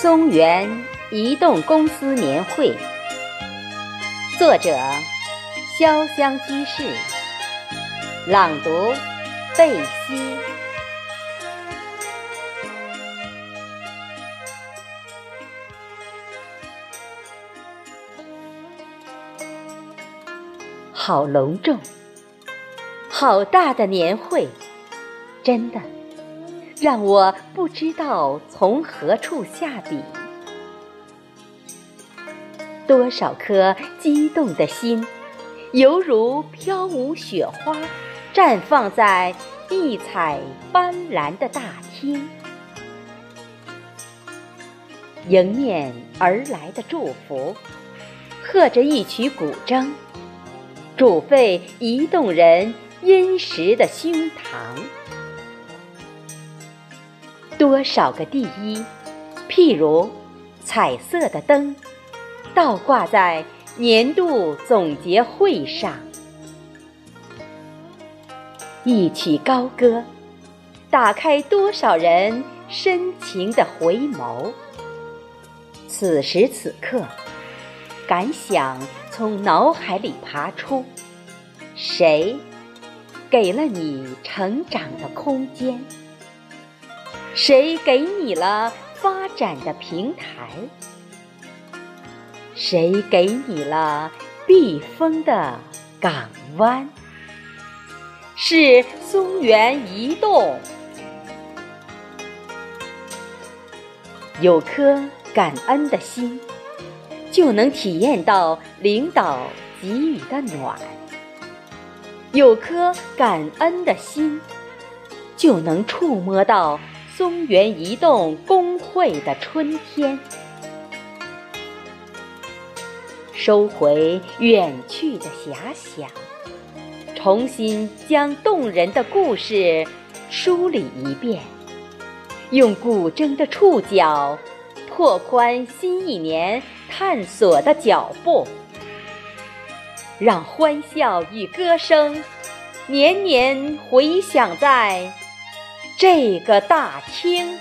松原移动公司年会，作者：潇湘居士，朗读：贝西。好隆重，好大的年会，真的。让我不知道从何处下笔。多少颗激动的心，犹如飘舞雪花，绽放在异彩斑斓的大厅。迎面而来的祝福，和着一曲古筝，煮沸移动人殷实的胸膛。多少个第一，譬如彩色的灯，倒挂在年度总结会上；一曲高歌，打开多少人深情的回眸。此时此刻，感想从脑海里爬出：谁给了你成长的空间？谁给你了发展的平台？谁给你了避风的港湾？是松原移动。有颗感恩的心，就能体验到领导给予的暖；有颗感恩的心，就能触摸到。松原移动工会的春天，收回远去的遐想，重新将动人的故事梳理一遍，用古筝的触角拓宽新一年探索的脚步，让欢笑与歌声年年回响在。这个大厅。